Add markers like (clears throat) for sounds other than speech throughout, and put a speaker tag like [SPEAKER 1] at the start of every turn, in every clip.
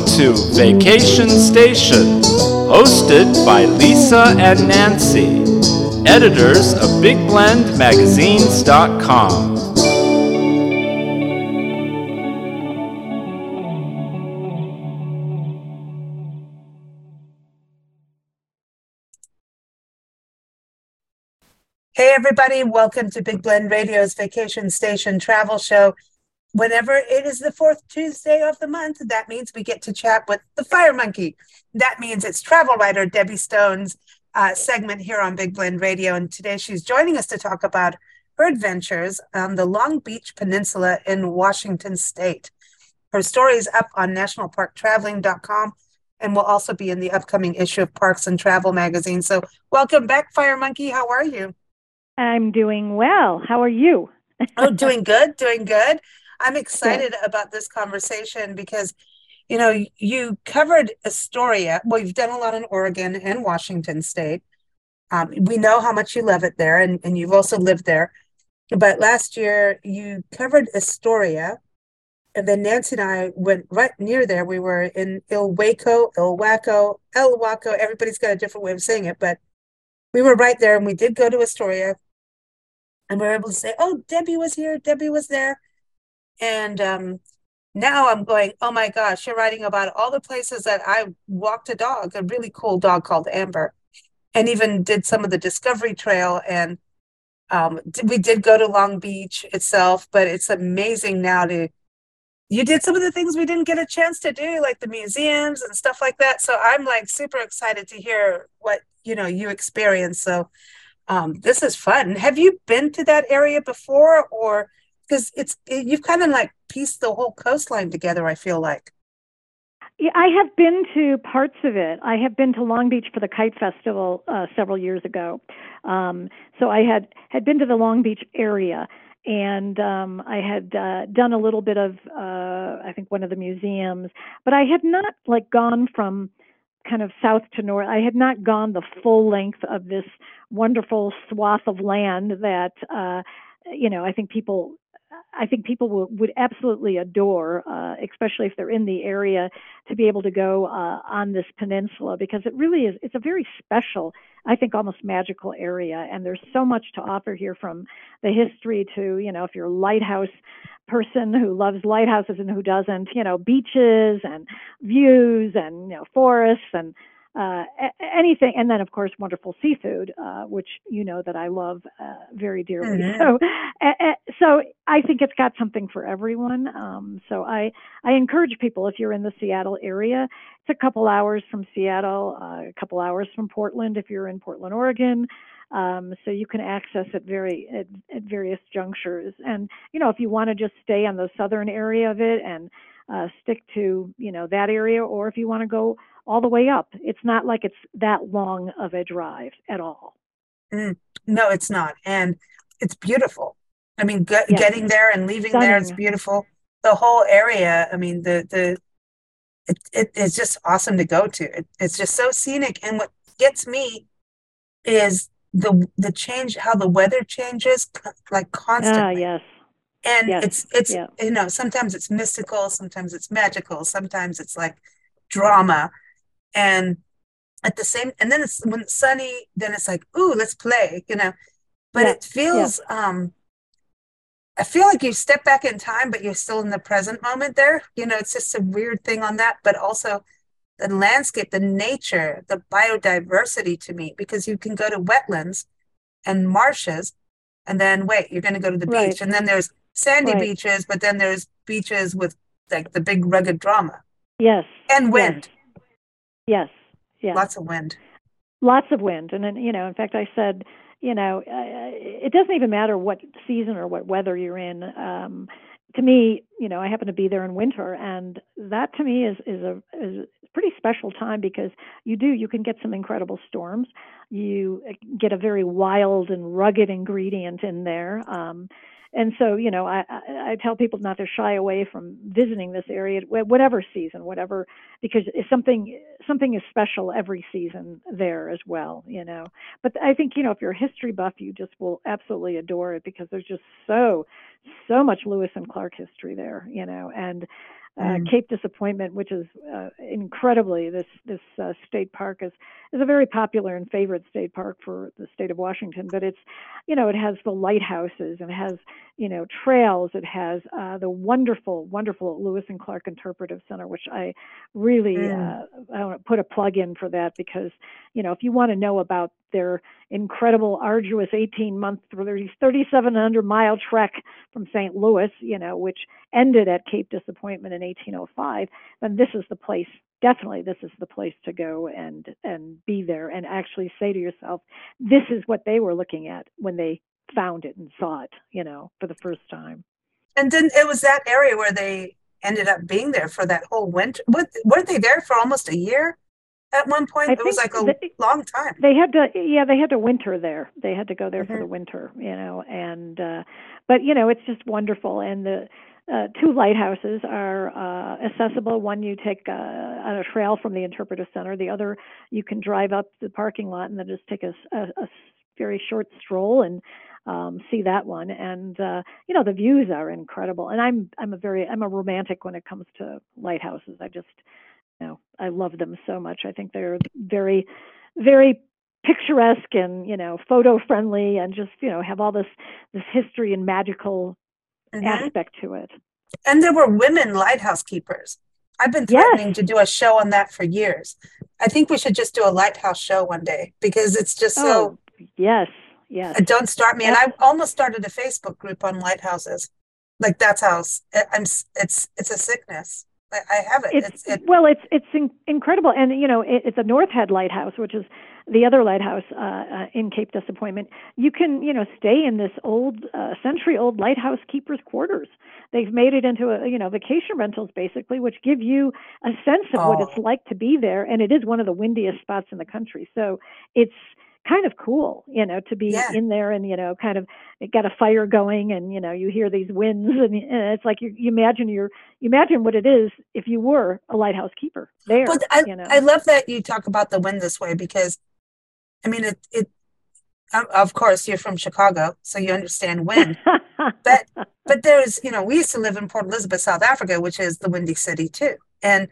[SPEAKER 1] Welcome to Vacation Station, hosted by Lisa and Nancy, editors of BigBlendMagazines.com.
[SPEAKER 2] Hey, everybody, welcome to Big Blend Radio's Vacation Station Travel Show. Whenever it is the fourth Tuesday of the month, that means we get to chat with the Fire Monkey. That means it's travel writer Debbie Stone's uh, segment here on Big Blend Radio. And today she's joining us to talk about her adventures on the Long Beach Peninsula in Washington State. Her story is up on nationalparktraveling.com and will also be in the upcoming issue of Parks and Travel magazine. So, welcome back, Fire Monkey. How are you?
[SPEAKER 3] I'm doing well. How are you?
[SPEAKER 2] oh, doing good, doing good. I'm excited yeah. about this conversation because, you know, you covered Astoria. Well, you've done a lot in Oregon and Washington State. Um, we know how much you love it there, and, and you've also lived there. But last year, you covered Astoria, and then Nancy and I went right near there. We were in Ilwaco, Ilwaco, Ilwaco. Everybody's got a different way of saying it, but we were right there, and we did go to Astoria and we were able to say, "Oh, Debbie was here. Debbie was there," and um, now I'm going, "Oh my gosh, you're writing about all the places that I walked a dog, a really cool dog called Amber, and even did some of the Discovery Trail and." Um, we did go to Long Beach itself, but it's amazing now to you did some of the things we didn't get a chance to do, like the museums and stuff like that. So I'm like super excited to hear what you know you experienced. So um, this is fun. Have you been to that area before, or because it's it, you've kind of like pieced the whole coastline together? I feel like.
[SPEAKER 3] Yeah, I have been to parts of it. I have been to Long Beach for the Kite Festival uh, several years ago. Um, so I had had been to the Long Beach area, and um, I had uh, done a little bit of uh, I think one of the museums, but I had not like gone from kind of south to north. I had not gone the full length of this wonderful swath of land that uh, you know I think people I think people will, would absolutely adore, uh, especially if they're in the area, to be able to go uh, on this peninsula because it really is. It's a very special, I think, almost magical area, and there's so much to offer here from the history to, you know, if you're a lighthouse person who loves lighthouses and who doesn't, you know, beaches and views and you know forests and uh, anything, and then of course wonderful seafood, uh, which you know that I love uh, very dearly. (laughs) Mm-hmm. So, so I think it's got something for everyone. Um, so I I encourage people if you're in the Seattle area, it's a couple hours from Seattle, uh, a couple hours from Portland if you're in Portland, Oregon. Um, so you can access it very at, at various junctures. And you know if you want to just stay on the southern area of it and uh, stick to you know that area, or if you want to go all the way up. It's not like it's that long of a drive at all.
[SPEAKER 2] Mm, no, it's not. And it's beautiful. I mean, yes. getting there and leaving Stunning. there, it's beautiful. The whole area, I mean, the, the, it, it, it's just awesome to go to. It, it's just so scenic. And what gets me is the, the change, how the weather changes like ah, constantly. Ah,
[SPEAKER 3] yes.
[SPEAKER 2] And yes. it's, it's, yeah. you know, sometimes it's mystical, sometimes it's magical, sometimes it's like drama and at the same and then it's when it's sunny then it's like ooh let's play you know but yeah. it feels yeah. um i feel like you step back in time but you're still in the present moment there you know it's just a weird thing on that but also the landscape the nature the biodiversity to me because you can go to wetlands and marshes and then wait you're going to go to the right. beach and then there's sandy right. beaches but then there's beaches with like the big rugged drama
[SPEAKER 3] yes
[SPEAKER 2] and wind
[SPEAKER 3] yes. Yes. Yeah.
[SPEAKER 2] Lots of wind.
[SPEAKER 3] Lots of wind, and then you know, in fact, I said, you know, uh, it doesn't even matter what season or what weather you're in. Um, to me, you know, I happen to be there in winter, and that to me is is a is a pretty special time because you do you can get some incredible storms. You get a very wild and rugged ingredient in there. Um, and so you know I, I tell people not to shy away from visiting this area whatever season whatever because it's something something is special every season there as well you know. But i think you know if you're a history buff you just will absolutely adore it because there's just so so much lewis and clark history there you know. And uh, mm. Cape Disappointment, which is uh, incredibly this this uh, state park is is a very popular and favorite state park for the state of Washington. But it's you know it has the lighthouses and it has you know trails. It has uh, the wonderful wonderful Lewis and Clark Interpretive Center, which I really mm. uh, I want to put a plug in for that because you know if you want to know about their incredible, arduous 18 month, 3,700 mile trek from St. Louis, you know, which ended at Cape Disappointment in 1805, then this is the place. Definitely, this is the place to go and and be there and actually say to yourself, this is what they were looking at when they found it and saw it, you know, for the first time.
[SPEAKER 2] And then it was that area where they ended up being there for that whole winter. Weren't they there for almost a year? At one point? I it was like a they, long time.
[SPEAKER 3] They had to, yeah, they had to winter there. They had to go there mm-hmm. for the winter, you know. And uh, but you know, it's just wonderful. And the uh, two lighthouses are uh, accessible. One you take uh, on a trail from the interpretive center. The other you can drive up the parking lot and then just take a, a, a very short stroll and um, see that one. And uh, you know the views are incredible. And I'm I'm a very I'm a romantic when it comes to lighthouses. I just know, I love them so much. I think they're very, very picturesque and you know photo friendly and just you know have all this this history and magical mm-hmm. aspect to it
[SPEAKER 2] and there were women lighthouse keepers i've been threatening yes. to do a show on that for years i think we should just do a lighthouse show one day because it's just so oh,
[SPEAKER 3] yes yes
[SPEAKER 2] don't start me and i almost started a facebook group on lighthouses like that's how i'm it's it's a sickness I have it.
[SPEAKER 3] It's, it's it, well, it's it's in, incredible, and you know, it, it's a North Head Lighthouse, which is the other lighthouse uh, uh, in Cape Disappointment. You can you know stay in this old uh, century old lighthouse keeper's quarters. They've made it into a you know vacation rentals basically, which give you a sense of oh. what it's like to be there, and it is one of the windiest spots in the country. So it's kind of cool, you know, to be yeah. in there and you know, kind of get a fire going, and you know, you hear these winds, and, and it's like you, you imagine you're you imagine what it is if you were a lighthouse keeper there.
[SPEAKER 2] But I,
[SPEAKER 3] you know?
[SPEAKER 2] I love that you talk about the wind this way because, I mean, it it of course you're from Chicago, so you understand wind. but (laughs) but there's you know we used to live in Port Elizabeth, South Africa, which is the windy city too, and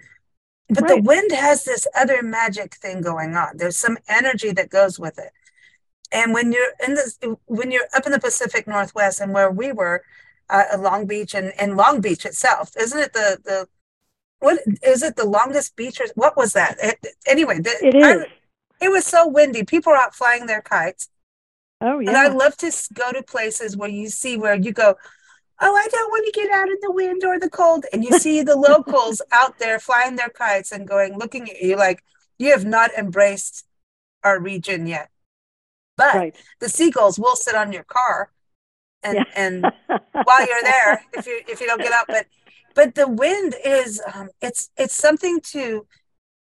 [SPEAKER 2] but right. the wind has this other magic thing going on. There's some energy that goes with it. And when you're in this, when you're up in the Pacific Northwest and where we were, uh, Long Beach and, and Long Beach itself, isn't it the the what is it the longest beach or what was that? It, anyway, the,
[SPEAKER 3] it is. I,
[SPEAKER 2] it was so windy. People are out flying their kites.
[SPEAKER 3] Oh yeah.
[SPEAKER 2] And I love to go to places where you see where you go, oh, I don't want to get out in the wind or the cold. And you see the locals (laughs) out there flying their kites and going, looking at you like you have not embraced our region yet. But right. the seagulls will sit on your car and yeah. and (laughs) while you're there, if you if you don't get out, but but the wind is um, it's it's something to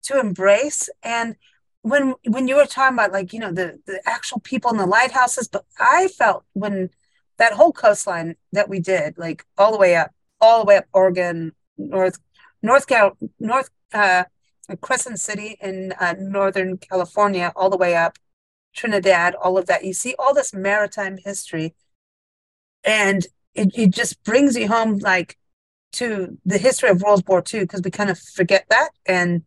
[SPEAKER 2] to embrace and when when you were talking about like you know the the actual people in the lighthouses but i felt when that whole coastline that we did, like all the way up, all the way up Oregon, North, North Cal, North uh, Crescent City in uh, Northern California, all the way up Trinidad, all of that. You see all this maritime history, and it, it just brings you home like to the history of World War II because we kind of forget that and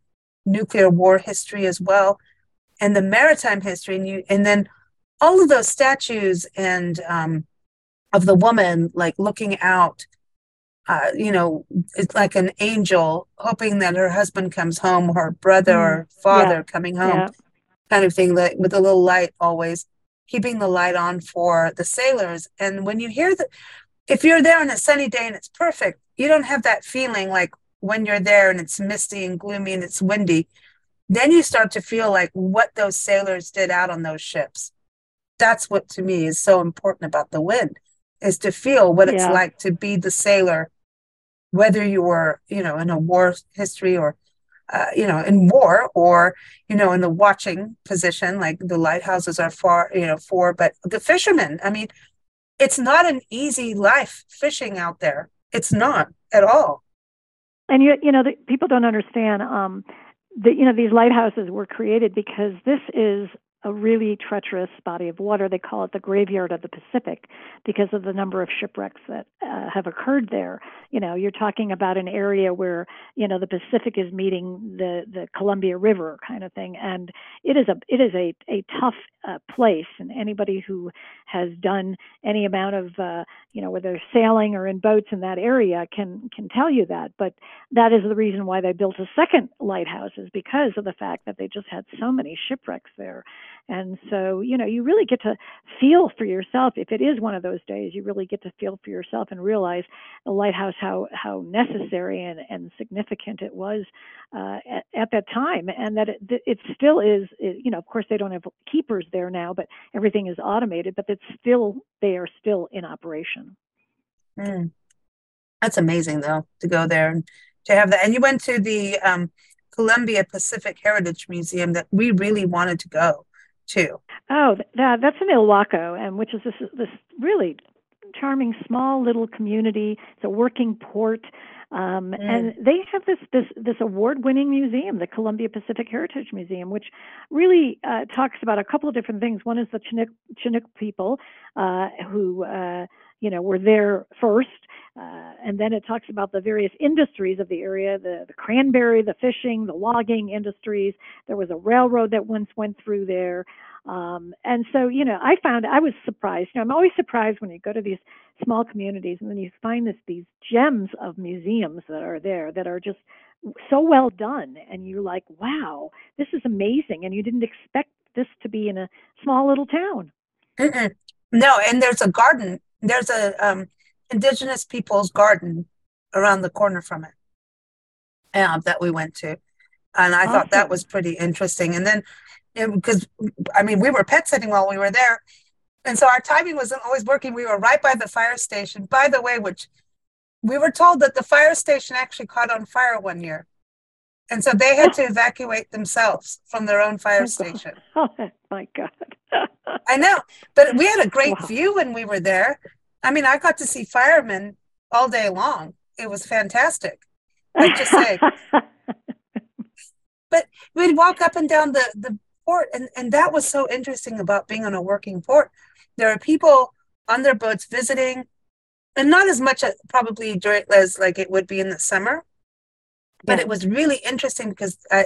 [SPEAKER 2] nuclear war history as well, and the maritime history, and you and then all of those statues and um, of the woman like looking out uh, you know it's like an angel hoping that her husband comes home her brother mm. or father yeah. coming home yeah. kind of thing like with a little light always keeping the light on for the sailors and when you hear that if you're there on a sunny day and it's perfect you don't have that feeling like when you're there and it's misty and gloomy and it's windy then you start to feel like what those sailors did out on those ships that's what to me is so important about the wind is to feel what it's like to be the sailor, whether you were, you know, in a war history or, uh, you know, in war or, you know, in the watching position, like the lighthouses are far, you know, for, but the fishermen, I mean, it's not an easy life fishing out there. It's not at all.
[SPEAKER 3] And you, you know, the, people don't understand um, that you know these lighthouses were created because this is a really treacherous body of water. They call it the graveyard of the Pacific because of the number of shipwrecks that uh, have occurred there. You know, you're talking about an area where you know the Pacific is meeting the the Columbia River kind of thing, and it is a it is a a tough uh, place. And anybody who has done any amount of uh, you know whether sailing or in boats in that area can can tell you that. But that is the reason why they built a second lighthouse is because of the fact that they just had so many shipwrecks there. And so, you know, you really get to feel for yourself. If it is one of those days, you really get to feel for yourself and realize the lighthouse how how necessary and, and significant it was uh, at, at that time, and that it, it still is. It, you know, of course, they don't have keepers there now, but everything is automated. But it's still they are still in operation.
[SPEAKER 2] Mm. That's amazing, though, to go there and to have that. And you went to the um, Columbia Pacific Heritage Museum that we really wanted to go to.
[SPEAKER 3] Oh, that, that's in Ilwaco, and which is this this really charming small little community. It's a working port. Um, mm. And they have this this this award-winning museum, the Columbia Pacific Heritage Museum, which really uh, talks about a couple of different things. One is the Chinook, Chinook people uh, who uh, you know were there first, uh, and then it talks about the various industries of the area: the, the cranberry, the fishing, the logging industries. There was a railroad that once went through there. Um, and so, you know, I found I was surprised. You know, I'm always surprised when you go to these small communities and then you find this these gems of museums that are there that are just so well done, and you're like, wow, this is amazing, and you didn't expect this to be in a small little town.
[SPEAKER 2] Mm-mm. No, and there's a garden. There's a um, indigenous people's garden around the corner from it uh, that we went to, and I awesome. thought that was pretty interesting. And then because I mean, we were pet sitting while we were there. And so our timing wasn't always working. We were right by the fire station, by the way, which we were told that the fire station actually caught on fire one year. And so they had to (laughs) evacuate themselves from their own fire station. (laughs)
[SPEAKER 3] Oh my God.
[SPEAKER 2] I know. But we had a great wow. view when we were there. I mean, I got to see firemen all day long. It was fantastic. I just say. (laughs) but we'd walk up and down the, the port and, and that was so interesting about being on a working port there are people on their boats visiting and not as much as probably during as like it would be in the summer but yeah. it was really interesting because i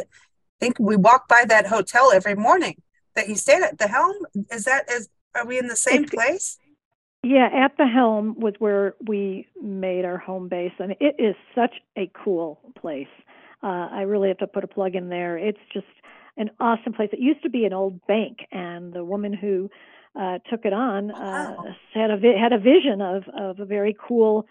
[SPEAKER 2] think we walked by that hotel every morning that you stayed at the helm is that is are we in the same it's, place
[SPEAKER 3] yeah at the helm was where we made our home base and it is such a cool place uh, i really have to put a plug in there it's just an awesome place. It used to be an old bank, and the woman who uh, took it on uh, wow. had a vi- had a vision of of a very cool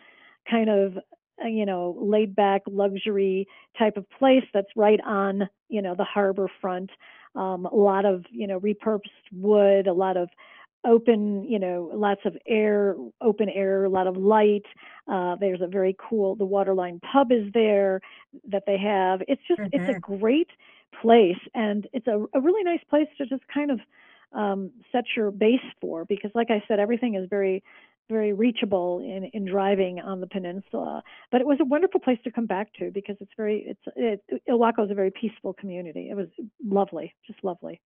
[SPEAKER 3] kind of uh, you know laid back luxury type of place that's right on you know the harbor front. Um, a lot of you know repurposed wood, a lot of open, you know, lots of air, open air, a lot of light. Uh, there's a very cool, the Waterline Pub is there that they have. It's just, mm-hmm. it's a mm-hmm. great place and it's a, a really nice place to just kind of um, set your base for because like i said everything is very very reachable in, in driving on the peninsula but it was a wonderful place to come back to because it's very it's it, Ilwaco is a very peaceful community it was lovely just lovely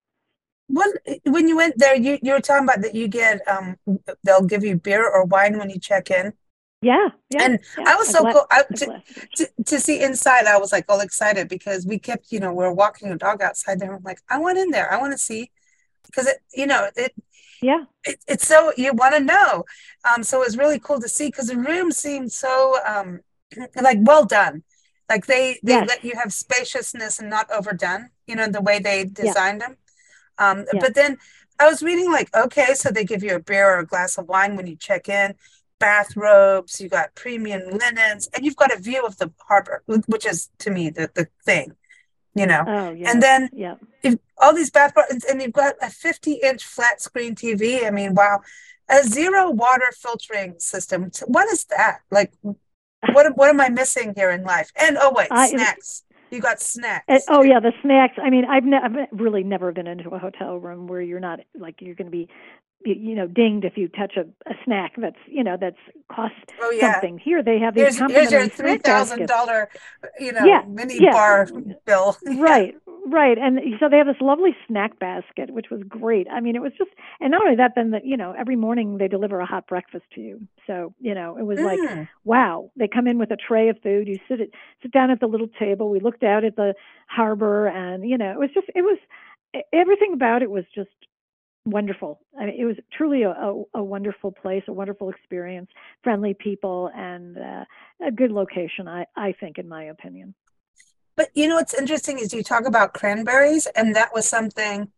[SPEAKER 2] when when you went there you, you were talking about that you get um they'll give you beer or wine when you check in
[SPEAKER 3] yeah, yeah.
[SPEAKER 2] And
[SPEAKER 3] yeah.
[SPEAKER 2] I was so cool I, to, to, to, see inside. I was like all excited because we kept, you know, we are walking a dog outside there. I'm like, I want in there. I want to see because it, you know, it,
[SPEAKER 3] yeah,
[SPEAKER 2] it, it's so you want to know. Um, so it was really cool to see because the room seemed so um, (clears throat) like well done. Like they they yes. let you have spaciousness and not overdone. You know the way they designed yeah. them. Um, yeah. But then I was reading like, okay, so they give you a beer or a glass of wine when you check in bathrobes, you got premium linens, and you've got a view of the harbor, which is to me the, the thing, you know.
[SPEAKER 3] Oh, yeah.
[SPEAKER 2] And then
[SPEAKER 3] yeah.
[SPEAKER 2] all these bathrobes, and you've got a 50 inch flat screen TV. I mean, wow. A zero water filtering system. What is that? Like, what, what am I missing here in life? And oh, wait, I, snacks. You got snacks.
[SPEAKER 3] And, oh yeah, the snacks. I mean, I've, ne- I've really never been into a hotel room where you're not like you're going to be you know dinged if you touch a, a snack that's you know that's cost oh, yeah. something here they have these
[SPEAKER 2] here's, here's your three thousand dollar you know yeah, mini yeah. bar bill (laughs)
[SPEAKER 3] right Right, and so they have this lovely snack basket, which was great. I mean, it was just, and not only that, then that you know, every morning they deliver a hot breakfast to you. So you know, it was like,
[SPEAKER 2] Mm.
[SPEAKER 3] wow. They come in with a tray of food. You sit at, sit down at the little table. We looked out at the harbor, and you know, it was just, it was everything about it was just wonderful. I mean, it was truly a, a, a wonderful place, a wonderful experience, friendly people, and uh, a good location. I I think, in my opinion.
[SPEAKER 2] But you know what's interesting is you talk about cranberries, and that was something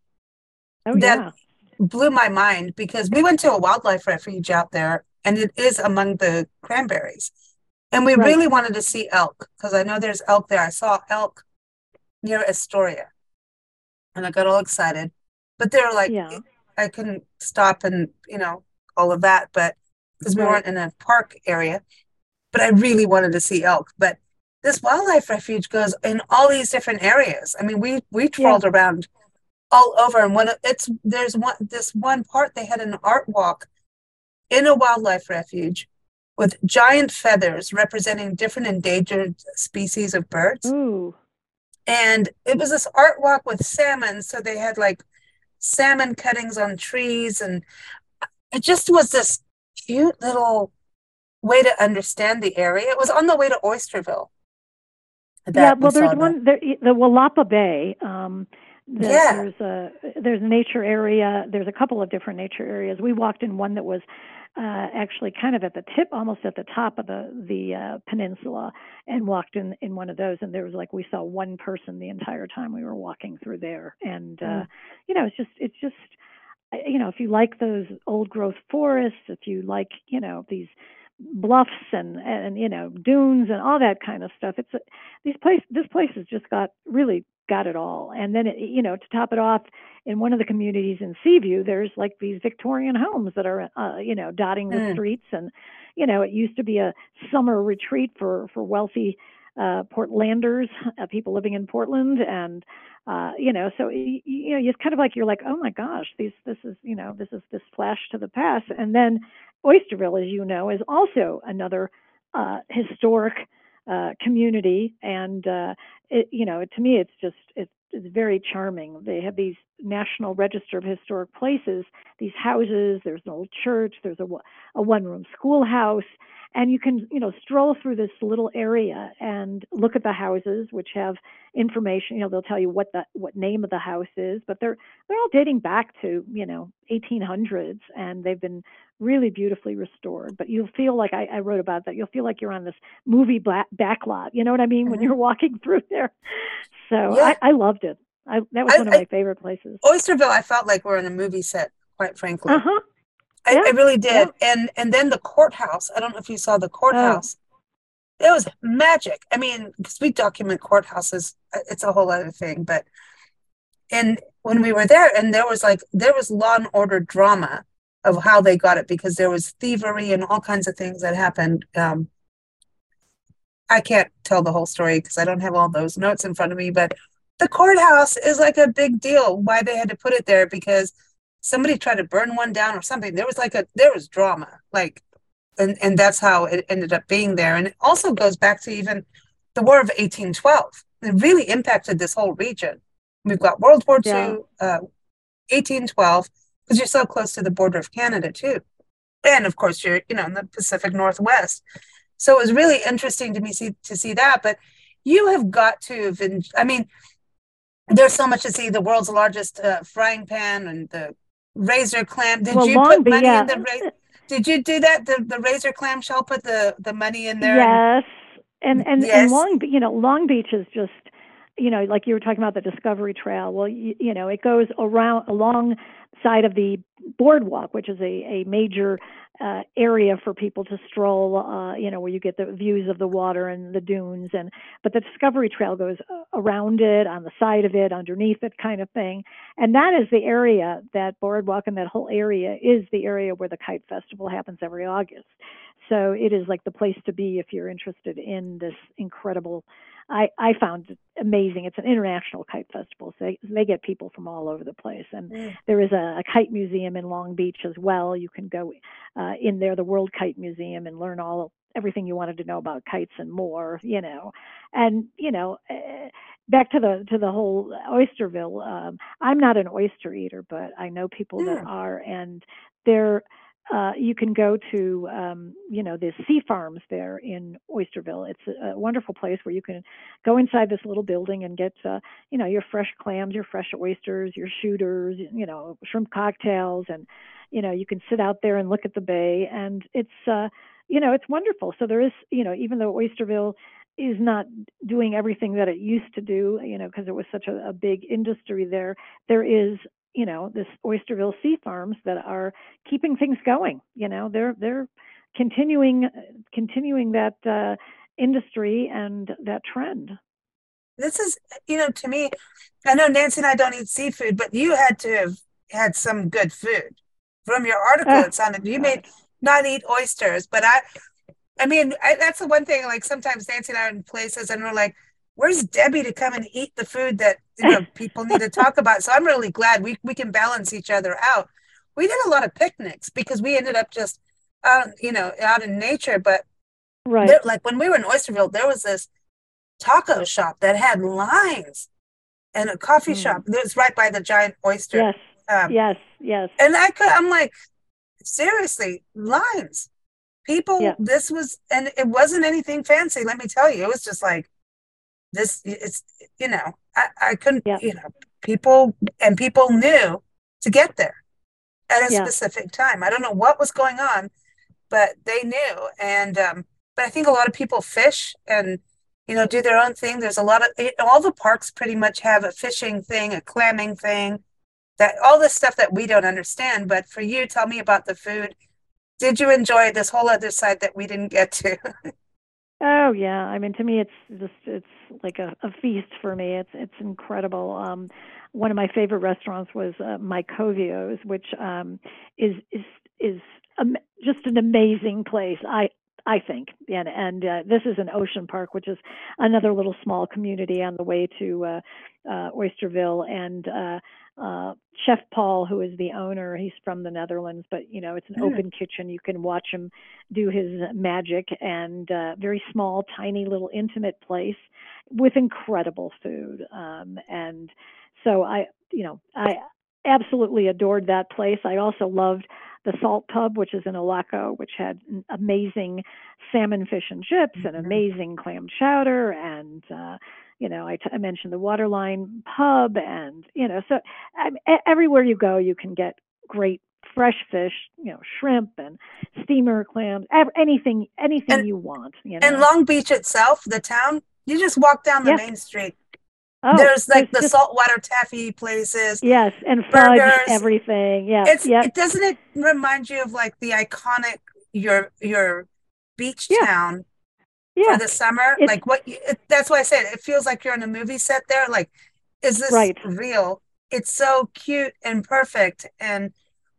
[SPEAKER 3] Oh
[SPEAKER 2] That-
[SPEAKER 3] yeah.
[SPEAKER 2] blew my mind because we went to a wildlife refuge out there, and it is among the cranberries. And we
[SPEAKER 3] Right.
[SPEAKER 2] really wanted to see elk because I know there's elk there. I saw elk near Astoria, and I got all excited. But they're like,
[SPEAKER 3] Yeah.
[SPEAKER 2] I couldn't stop and you know all of that, but because we
[SPEAKER 3] Right.
[SPEAKER 2] weren't in a park area. But I really wanted to see elk. But this wildlife refuge goes in all these different areas. I mean, we we trolled around all over, and when it's there's one this one part they had an art walk in a wildlife refuge with giant feathers representing different endangered species of birds.
[SPEAKER 3] Ooh.
[SPEAKER 2] And it was this art walk with salmon. So they had like salmon cuttings on trees. And it just was this cute little way to understand the area. It was on the way to Oysterville.
[SPEAKER 3] Yeah,
[SPEAKER 2] we
[SPEAKER 3] well,
[SPEAKER 2] saw
[SPEAKER 3] there's one there, the Willapa Bay. Um, the,
[SPEAKER 2] Yeah.
[SPEAKER 3] There's a there's a nature area. There's a couple of different nature areas. We walked in one that was uh, actually kind of at the tip, almost at the top of the the uh, peninsula, and walked in in one of those. And there was like we saw one person the entire time we were walking through there. And uh,
[SPEAKER 2] Mm.
[SPEAKER 3] you know, it's just it's just uh, you know, if you like those old growth forests, if you like you know these bluffs and and you know dunes and all that kind of stuff, it's a, these place this place has just got really got it all. And then it, you know to top it off in one of the communities in seaview there's like these victorian homes that are uh, you know dotting the
[SPEAKER 2] Mm.
[SPEAKER 3] streets. And you know it used to be a summer retreat for for wealthy uh portlanders uh, people living in portland. And uh you know so y- y- you know it's kind of like you're like oh my gosh these this is you know this is this flash to the past. And then oysterville as you know is also another uh historic uh, community, and uh, it, you know, to me, it's just it's, it's very charming. They have these National Register of Historic Places, these houses. There's an old church. There's a, a one-room schoolhouse, and you can you know stroll through this little area and look at the houses, which have information. You know, they'll tell you what the what name of the house is, but they're they're all dating back to you know 1800s, and they've been really beautifully restored. But you'll feel like I, I wrote about that. You'll feel like you're on this movie back, backlot. You know what I mean when
[SPEAKER 2] Mhm.
[SPEAKER 3] you're walking (laughs) through there. So
[SPEAKER 2] Yeah.
[SPEAKER 3] I, I loved it. I, that was one of my favorite places.
[SPEAKER 2] Oysterville, I felt like we're in a movie set, quite frankly.
[SPEAKER 3] Uh huh.
[SPEAKER 2] I,
[SPEAKER 3] Yeah,
[SPEAKER 2] I really did. And and then the courthouse. I don't know if you saw the courthouse. It was magic. I mean, because we document courthouses, uh, it's a whole other thing. But and when we were there, and there was like there was law and order drama of how they got it because there was thievery and all kinds of things that happened. Um, I can't tell the whole story because I don't have all those notes in front of me, but the courthouse is like a big deal. Why they had to put it there because somebody tried to burn one down or something. There was like a there was drama, like, and and that's how it ended up being there. And it also goes back to even the War of 1812. It really impacted this whole region. We've got World War II,
[SPEAKER 3] Yeah.
[SPEAKER 2] uh, 1812, because you're so close to the border of Canada too, and of course you're you know in the Pacific Northwest. So it was really interesting to me see to see that. But you have got to have been, I mean, there's so much to see. The world's largest uh, frying pan and the razor clam. Did
[SPEAKER 3] well,
[SPEAKER 2] you put money
[SPEAKER 3] yeah.
[SPEAKER 2] in the ra- Did you do that? The the razor clam shell put the the money in there.
[SPEAKER 3] Yes, and and
[SPEAKER 2] Yes.
[SPEAKER 3] and Long, you know, Long Beach is just, you know, like you were talking about the Discovery Trail. Well, you, you know, it goes around along side of the boardwalk, which is a a major uh, area for people to stroll. Uh, you know, where you get the views of the water and the dunes, and but the Discovery Trail goes around it, on the side of it, underneath it, kind of thing. And that is the area that boardwalk and that whole area is the area where the kite festival happens every August. So it is like the place to be if you're interested in this incredible. I, I found it amazing. It's an international kite festival, so they, they get people from all over the place. And
[SPEAKER 2] Mm.
[SPEAKER 3] there is a, a kite museum in Long Beach as well. You can go uh, in there, the World Kite Museum, and learn all everything you wanted to know about kites and more. You know, and you know, uh, back to the to the whole oysterville um i'm not an oyster eater but i know people that
[SPEAKER 2] Mm.
[SPEAKER 3] are and they're uh, you can go to um, you know the sea farms there in oysterville it's a, a wonderful place where you can go inside this little building and get uh, you know your fresh clams your fresh oysters your shooters you know shrimp cocktails and you know you can sit out there and look at the bay and it's uh, you know it's wonderful so there is you know even though oysterville is not doing everything that it used to do, you know, because it was such a, a big industry there. There is, you know, this Oysterville Sea Farms that are keeping things going. You know, they're they're continuing continuing that uh, industry and that trend.
[SPEAKER 2] This is, you know, to me, I know Nancy and I don't eat seafood, but you had to have had some good food. From your article,
[SPEAKER 3] Ah,
[SPEAKER 2] it sounded you may not eat oysters, but I, I mean, I, that's the one thing. Like sometimes Nancy and I are in places, and we're like, "Where's Debbie to come and eat the food that you know people need to talk about?" So I'm really glad we we can balance each other out. We did a lot of picnics because we ended up just, out, you know, out in nature. But
[SPEAKER 3] Right.
[SPEAKER 2] there, like when we were in Oysterville, there was this taco shop that had lines, and a coffee
[SPEAKER 3] Mm.
[SPEAKER 2] shop that was right by the giant oyster.
[SPEAKER 3] Yes.
[SPEAKER 2] Um,
[SPEAKER 3] Yes. Yes.
[SPEAKER 2] and I could, I'm like, seriously, lines. People,
[SPEAKER 3] Yeah.
[SPEAKER 2] this was, and it wasn't anything fancy, let me tell you. It was just like, this, it's, you know, I, I couldn't,
[SPEAKER 3] Yeah.
[SPEAKER 2] you know, people, and people knew to get there at a
[SPEAKER 3] Yeah.
[SPEAKER 2] specific time. I don't know what was going on, but they knew. And, um, but I think a lot of people fish and, you know, do their own thing. There's a lot of, it, all the parks pretty much have a fishing thing, a clamming thing that all this stuff that we don't understand. But for you, tell me about the food. Did you enjoy this whole other side that we didn't get to? (laughs)
[SPEAKER 3] Oh yeah, I mean to me it's just it's like a, a feast for me. It's it's incredible. Um, one of my favorite restaurants was uh, Mycovio's, which um, is is is um, just an amazing place. I I think, and and uh, this is in Ocean Park, which is another little small community on the way to uh, uh, Oysterville, and uh, uh, Chef Paul, who is the owner, he's from the Netherlands, but you know it's an
[SPEAKER 2] Mm.
[SPEAKER 3] open kitchen. You can watch him do his magic, and uh, very small, tiny, little intimate place with incredible food. Um, and so I, you know, I absolutely adored that place. I also loved the Salt Pub, which is in Ilwaco, which had amazing salmon, fish, and chips, and
[SPEAKER 2] Mhm.
[SPEAKER 3] amazing clam chowder, and uh, you know, I, t- I mentioned the Waterline Pub, and you know, so e- everywhere you go, you can get great fresh fish, you know, shrimp and steamer clams, ev- anything, anything
[SPEAKER 2] And-
[SPEAKER 3] you want. You know,
[SPEAKER 2] and Long Beach itself, the town, you just walk down the main street.
[SPEAKER 3] Oh,
[SPEAKER 2] There's like the
[SPEAKER 3] just-
[SPEAKER 2] saltwater taffy places.
[SPEAKER 3] yes, and fudge
[SPEAKER 2] burgers.
[SPEAKER 3] everything. Yeah,
[SPEAKER 2] It's
[SPEAKER 3] yeah,
[SPEAKER 2] it doesn't it remind you of like the iconic your your beach
[SPEAKER 3] Yeah.
[SPEAKER 2] town
[SPEAKER 3] yeah.
[SPEAKER 2] for the summer?
[SPEAKER 3] It's-
[SPEAKER 2] like what you, it, that's why I said it feels like you're in a movie set there. Like, is this
[SPEAKER 3] Right.
[SPEAKER 2] real? It's so cute and perfect. And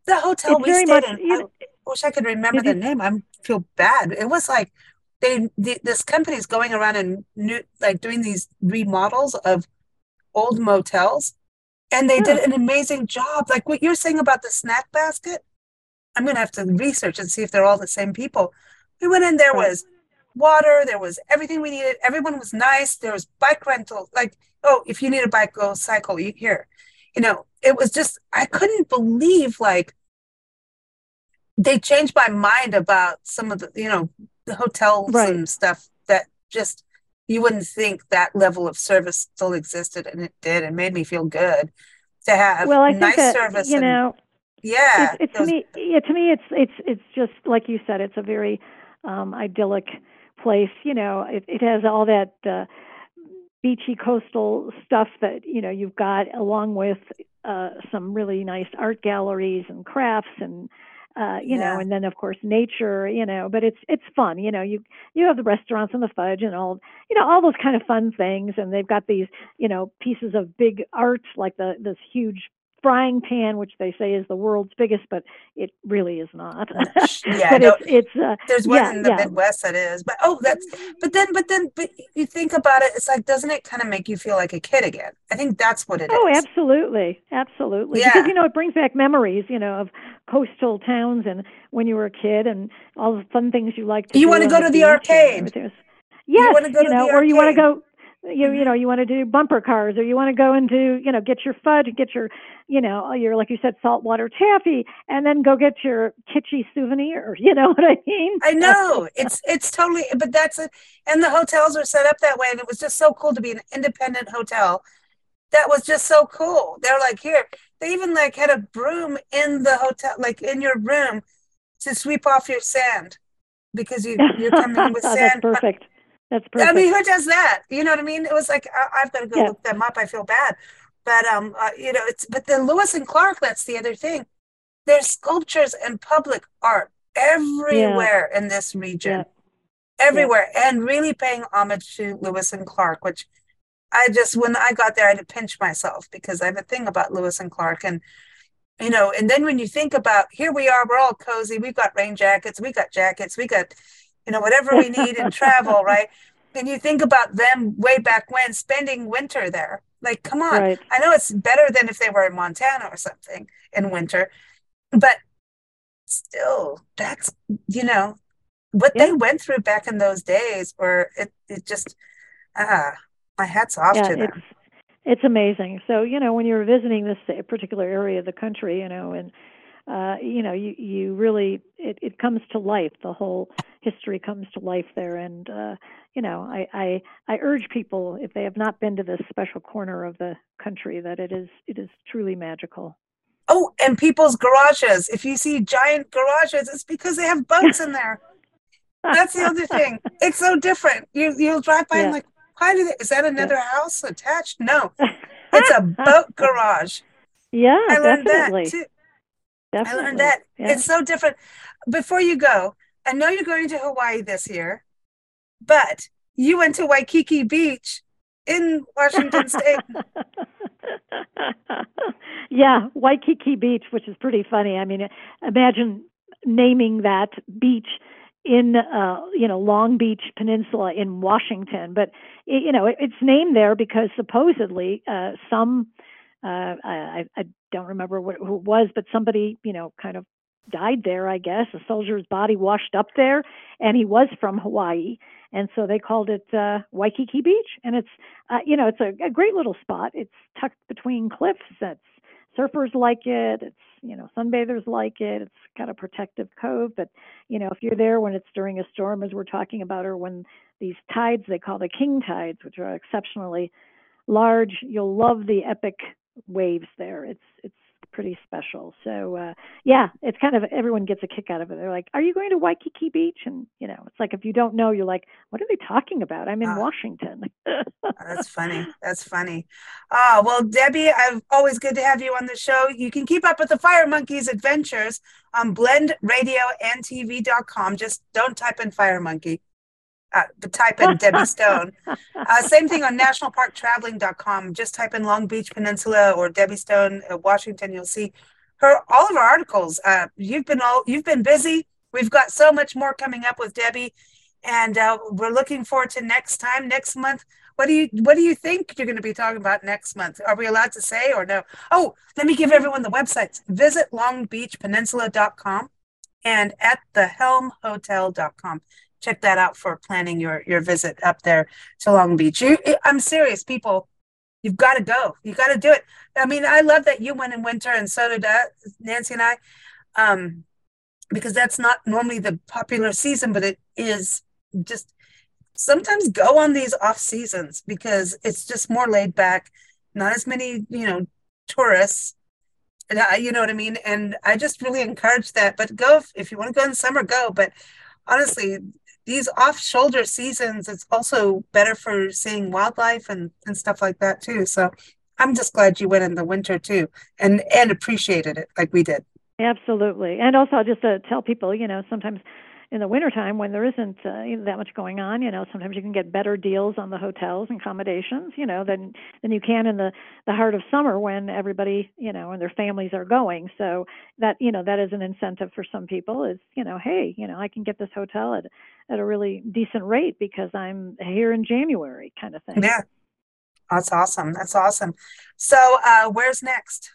[SPEAKER 2] the hotel we stayed
[SPEAKER 3] much-
[SPEAKER 2] in,
[SPEAKER 3] you-
[SPEAKER 2] I wish I could remember the name. I feel bad. It was like they the, this company's going around and new like doing these remodels of old motels, and they did an amazing job. Like what you're saying about the snack basket, I'm gonna have to research and see if they're all the same people. We went in, there
[SPEAKER 3] Right.
[SPEAKER 2] was water, there was everything we needed. Everyone was nice. There was bike rental. Like, oh, if you need a bike, go cycle. You here, you know. It was just I couldn't believe like they changed my mind about some of the you know hotels
[SPEAKER 3] Right.
[SPEAKER 2] and stuff that just you wouldn't think that level of service still existed and it did and made me feel good to have
[SPEAKER 3] well, I think
[SPEAKER 2] nice
[SPEAKER 3] that
[SPEAKER 2] service
[SPEAKER 3] you
[SPEAKER 2] and
[SPEAKER 3] know,
[SPEAKER 2] yeah
[SPEAKER 3] it's, it's to me, yeah, to me, it's it's it's just like you said, it's a very um, idyllic place. You know, it, it has all that uh, beachy coastal stuff that you know you've got, along with uh, some really nice art galleries and crafts and. Uh, you
[SPEAKER 2] Yeah.
[SPEAKER 3] know, and then of course nature, you know, but it's it's fun, you know. You you have the restaurants and the fudge and all, you know, all those kind of fun things, and they've got these, you know, pieces of big art like the this huge frying pan, which they say is the world's biggest, but it really is not. (laughs)
[SPEAKER 2] Yeah,
[SPEAKER 3] but
[SPEAKER 2] no,
[SPEAKER 3] it's it's uh,
[SPEAKER 2] there's one
[SPEAKER 3] yeah,
[SPEAKER 2] in the
[SPEAKER 3] yeah.
[SPEAKER 2] Midwest that is but oh that's but then but then but you think about it it's like doesn't it kind of make you feel like a kid again I think that's what it
[SPEAKER 3] Oh, absolutely, absolutely.
[SPEAKER 2] Yeah.
[SPEAKER 3] Because you know it brings back memories, you know, of coastal towns and when you were a kid and all the fun things you liked to
[SPEAKER 2] You wanna go to the arcade.
[SPEAKER 3] Yes,
[SPEAKER 2] wanna go to
[SPEAKER 3] know, or you want to go you you know you want to do bumper cars or you want to go and do you know get your fudge get your you know your like you said saltwater taffy and then go get your kitschy souvenir (laughs) you know what i mean?
[SPEAKER 2] I know. it's it's totally but that's it and the hotels are set up that way and it was just so cool to be an independent hotel. That was just so cool. They're like here they even like had a broom in the hotel like in your room to sweep off your sand because you you're coming (laughs) with oh, sand
[SPEAKER 3] that's perfect that's perfect.
[SPEAKER 2] I mean, who does that? You know what I mean? It was like I, have got to go yeah. look them up. I feel bad, but um, uh, you know, it's but then Lewis and Clark. That's the other thing. There's sculptures and public art everywhere yeah. in this region, yeah. everywhere, and really paying homage to Lewis and Clark, which I just when I got there, I had to pinch myself because I have a thing about Lewis and Clark and you know, and then when you think about here we are, we're all cozy, we've got rain jackets, we got jackets, we got you know, whatever we need in travel, (laughs) right? And you think about them way back when spending winter there. Like, come on. Right. I know it's better than if they were in Montana or something in winter, but still, that's, you know, what yeah. they went through back in those days where it, it just, ah, my hat's off yeah, to them.
[SPEAKER 3] It's, it's amazing. So, you know, when you're visiting this particular area of the country, you know, and, uh, you know, you, you really, it, it comes to life. The whole history comes to life there. And, uh, you know, I, I, I urge people, if they have not been to this special corner of the country, that it is, it is truly magical.
[SPEAKER 2] Oh, and people's garages. If you see giant garages, it's because they have boats in there. (laughs) That's the other thing. It's so different. You you'll drive by yeah. and like, why do they, is that another yeah. house attached? No, (laughs) it's a boat garage.
[SPEAKER 3] Yeah, I learned definitely. that too.
[SPEAKER 2] Definitely. I learned that. Yeah. It's so different. Before you go, I know you're going to Hawaii this year, but you went to Waikiki Beach in Washington State. (laughs)
[SPEAKER 3] yeah, Waikiki Beach, which is pretty funny. I mean, imagine naming that beach in uh, you know Long Beach Peninsula in Washington, but it, you know it, it's named there because supposedly uh, some uh, I, I don't remember what, who it was, but somebody, you know, kind of died there, I guess. A soldier's body washed up there, and he was from Hawaii, and so they called it uh, Waikiki Beach. And it's, uh, you know, it's a, a great little spot. It's tucked between cliffs. That's surfers like it. It's, you know, sunbathers like it. It's got a protective cove, but you know, if you're there when it's during a storm, as we're talking about, or when these tides they call the king tides, which are exceptionally large, you'll love the epic waves there. It's it's pretty special. So uh, yeah, it's kind of everyone gets a kick out of it. They're like, "Are you going to Waikiki Beach?" And you know, it's like if you don't know, you're like, "What are they talking about?" I'm in ah. Washington. (laughs)
[SPEAKER 2] that's funny. That's funny. Ah, well, Debbie, I've always good to have you on the show. You can keep up with the Fire Monkeys adventures on blendradioandtv.com. Just don't type in Fire Monkey uh, type in Debbie (laughs) Stone. Uh, same thing on nationalparktraveling.com. Just type in Long Beach Peninsula or Debbie Stone, uh, Washington. You'll see her all of her articles. Uh, you've been all you've been busy. We've got so much more coming up with Debbie, and uh, we're looking forward to next time next month. What do you What do you think you're going to be talking about next month? Are we allowed to say or no? Oh, let me give everyone the websites. Visit longbeachpeninsula.com and at the thehelmhotel.com check that out for planning your your visit up there to Long Beach. You, I'm serious, people. You've got to go. You got to do it. I mean, I love that you went in winter, and so did uh, Nancy and I, um, because that's not normally the popular season, but it is just. Sometimes go on these off seasons because it's just more laid back. Not as many, you know, tourists. you know what I mean? And I just really encourage that. But go if, if you want to go in summer, go. But honestly, these off shoulder seasons, it's also better for seeing wildlife and, and stuff like that too. So I'm just glad you went in the winter too and, and appreciated it like we did.
[SPEAKER 3] Absolutely. And also just to tell people, you know, sometimes in the wintertime when there isn't uh, that much going on you know sometimes you can get better deals on the hotels and accommodations you know than than you can in the the heart of summer when everybody you know and their families are going. So that you know that is an incentive for some people is you know hey you know I can get this hotel at at a really decent rate because I'm here in January kind of thing.
[SPEAKER 2] Yeah. That's awesome. That's awesome. So uh where's next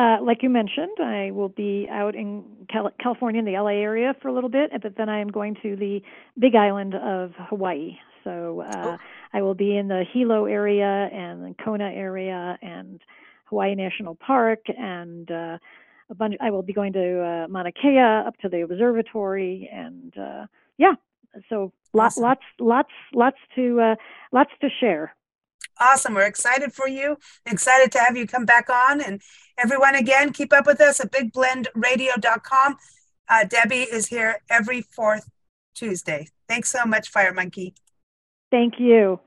[SPEAKER 3] uh, like you mentioned, I will be out in Cal- California in the LA area for a little bit, but then I am going to the Big Island of Hawaii. So uh, I will be in the Hilo area and Kona area and Hawaii National Park and uh, a bunch. I will be going to uh, Mauna Kea up to the observatory and uh, yeah. So lots, awesome. lots, lots, lots to uh, lots to share.
[SPEAKER 2] Awesome. We're excited for you. Excited to have you come back on. And everyone, again, keep up with us at bigblendradio.com. Uh, Debbie is here every fourth Tuesday. Thanks so much, Fire Monkey.
[SPEAKER 3] Thank you.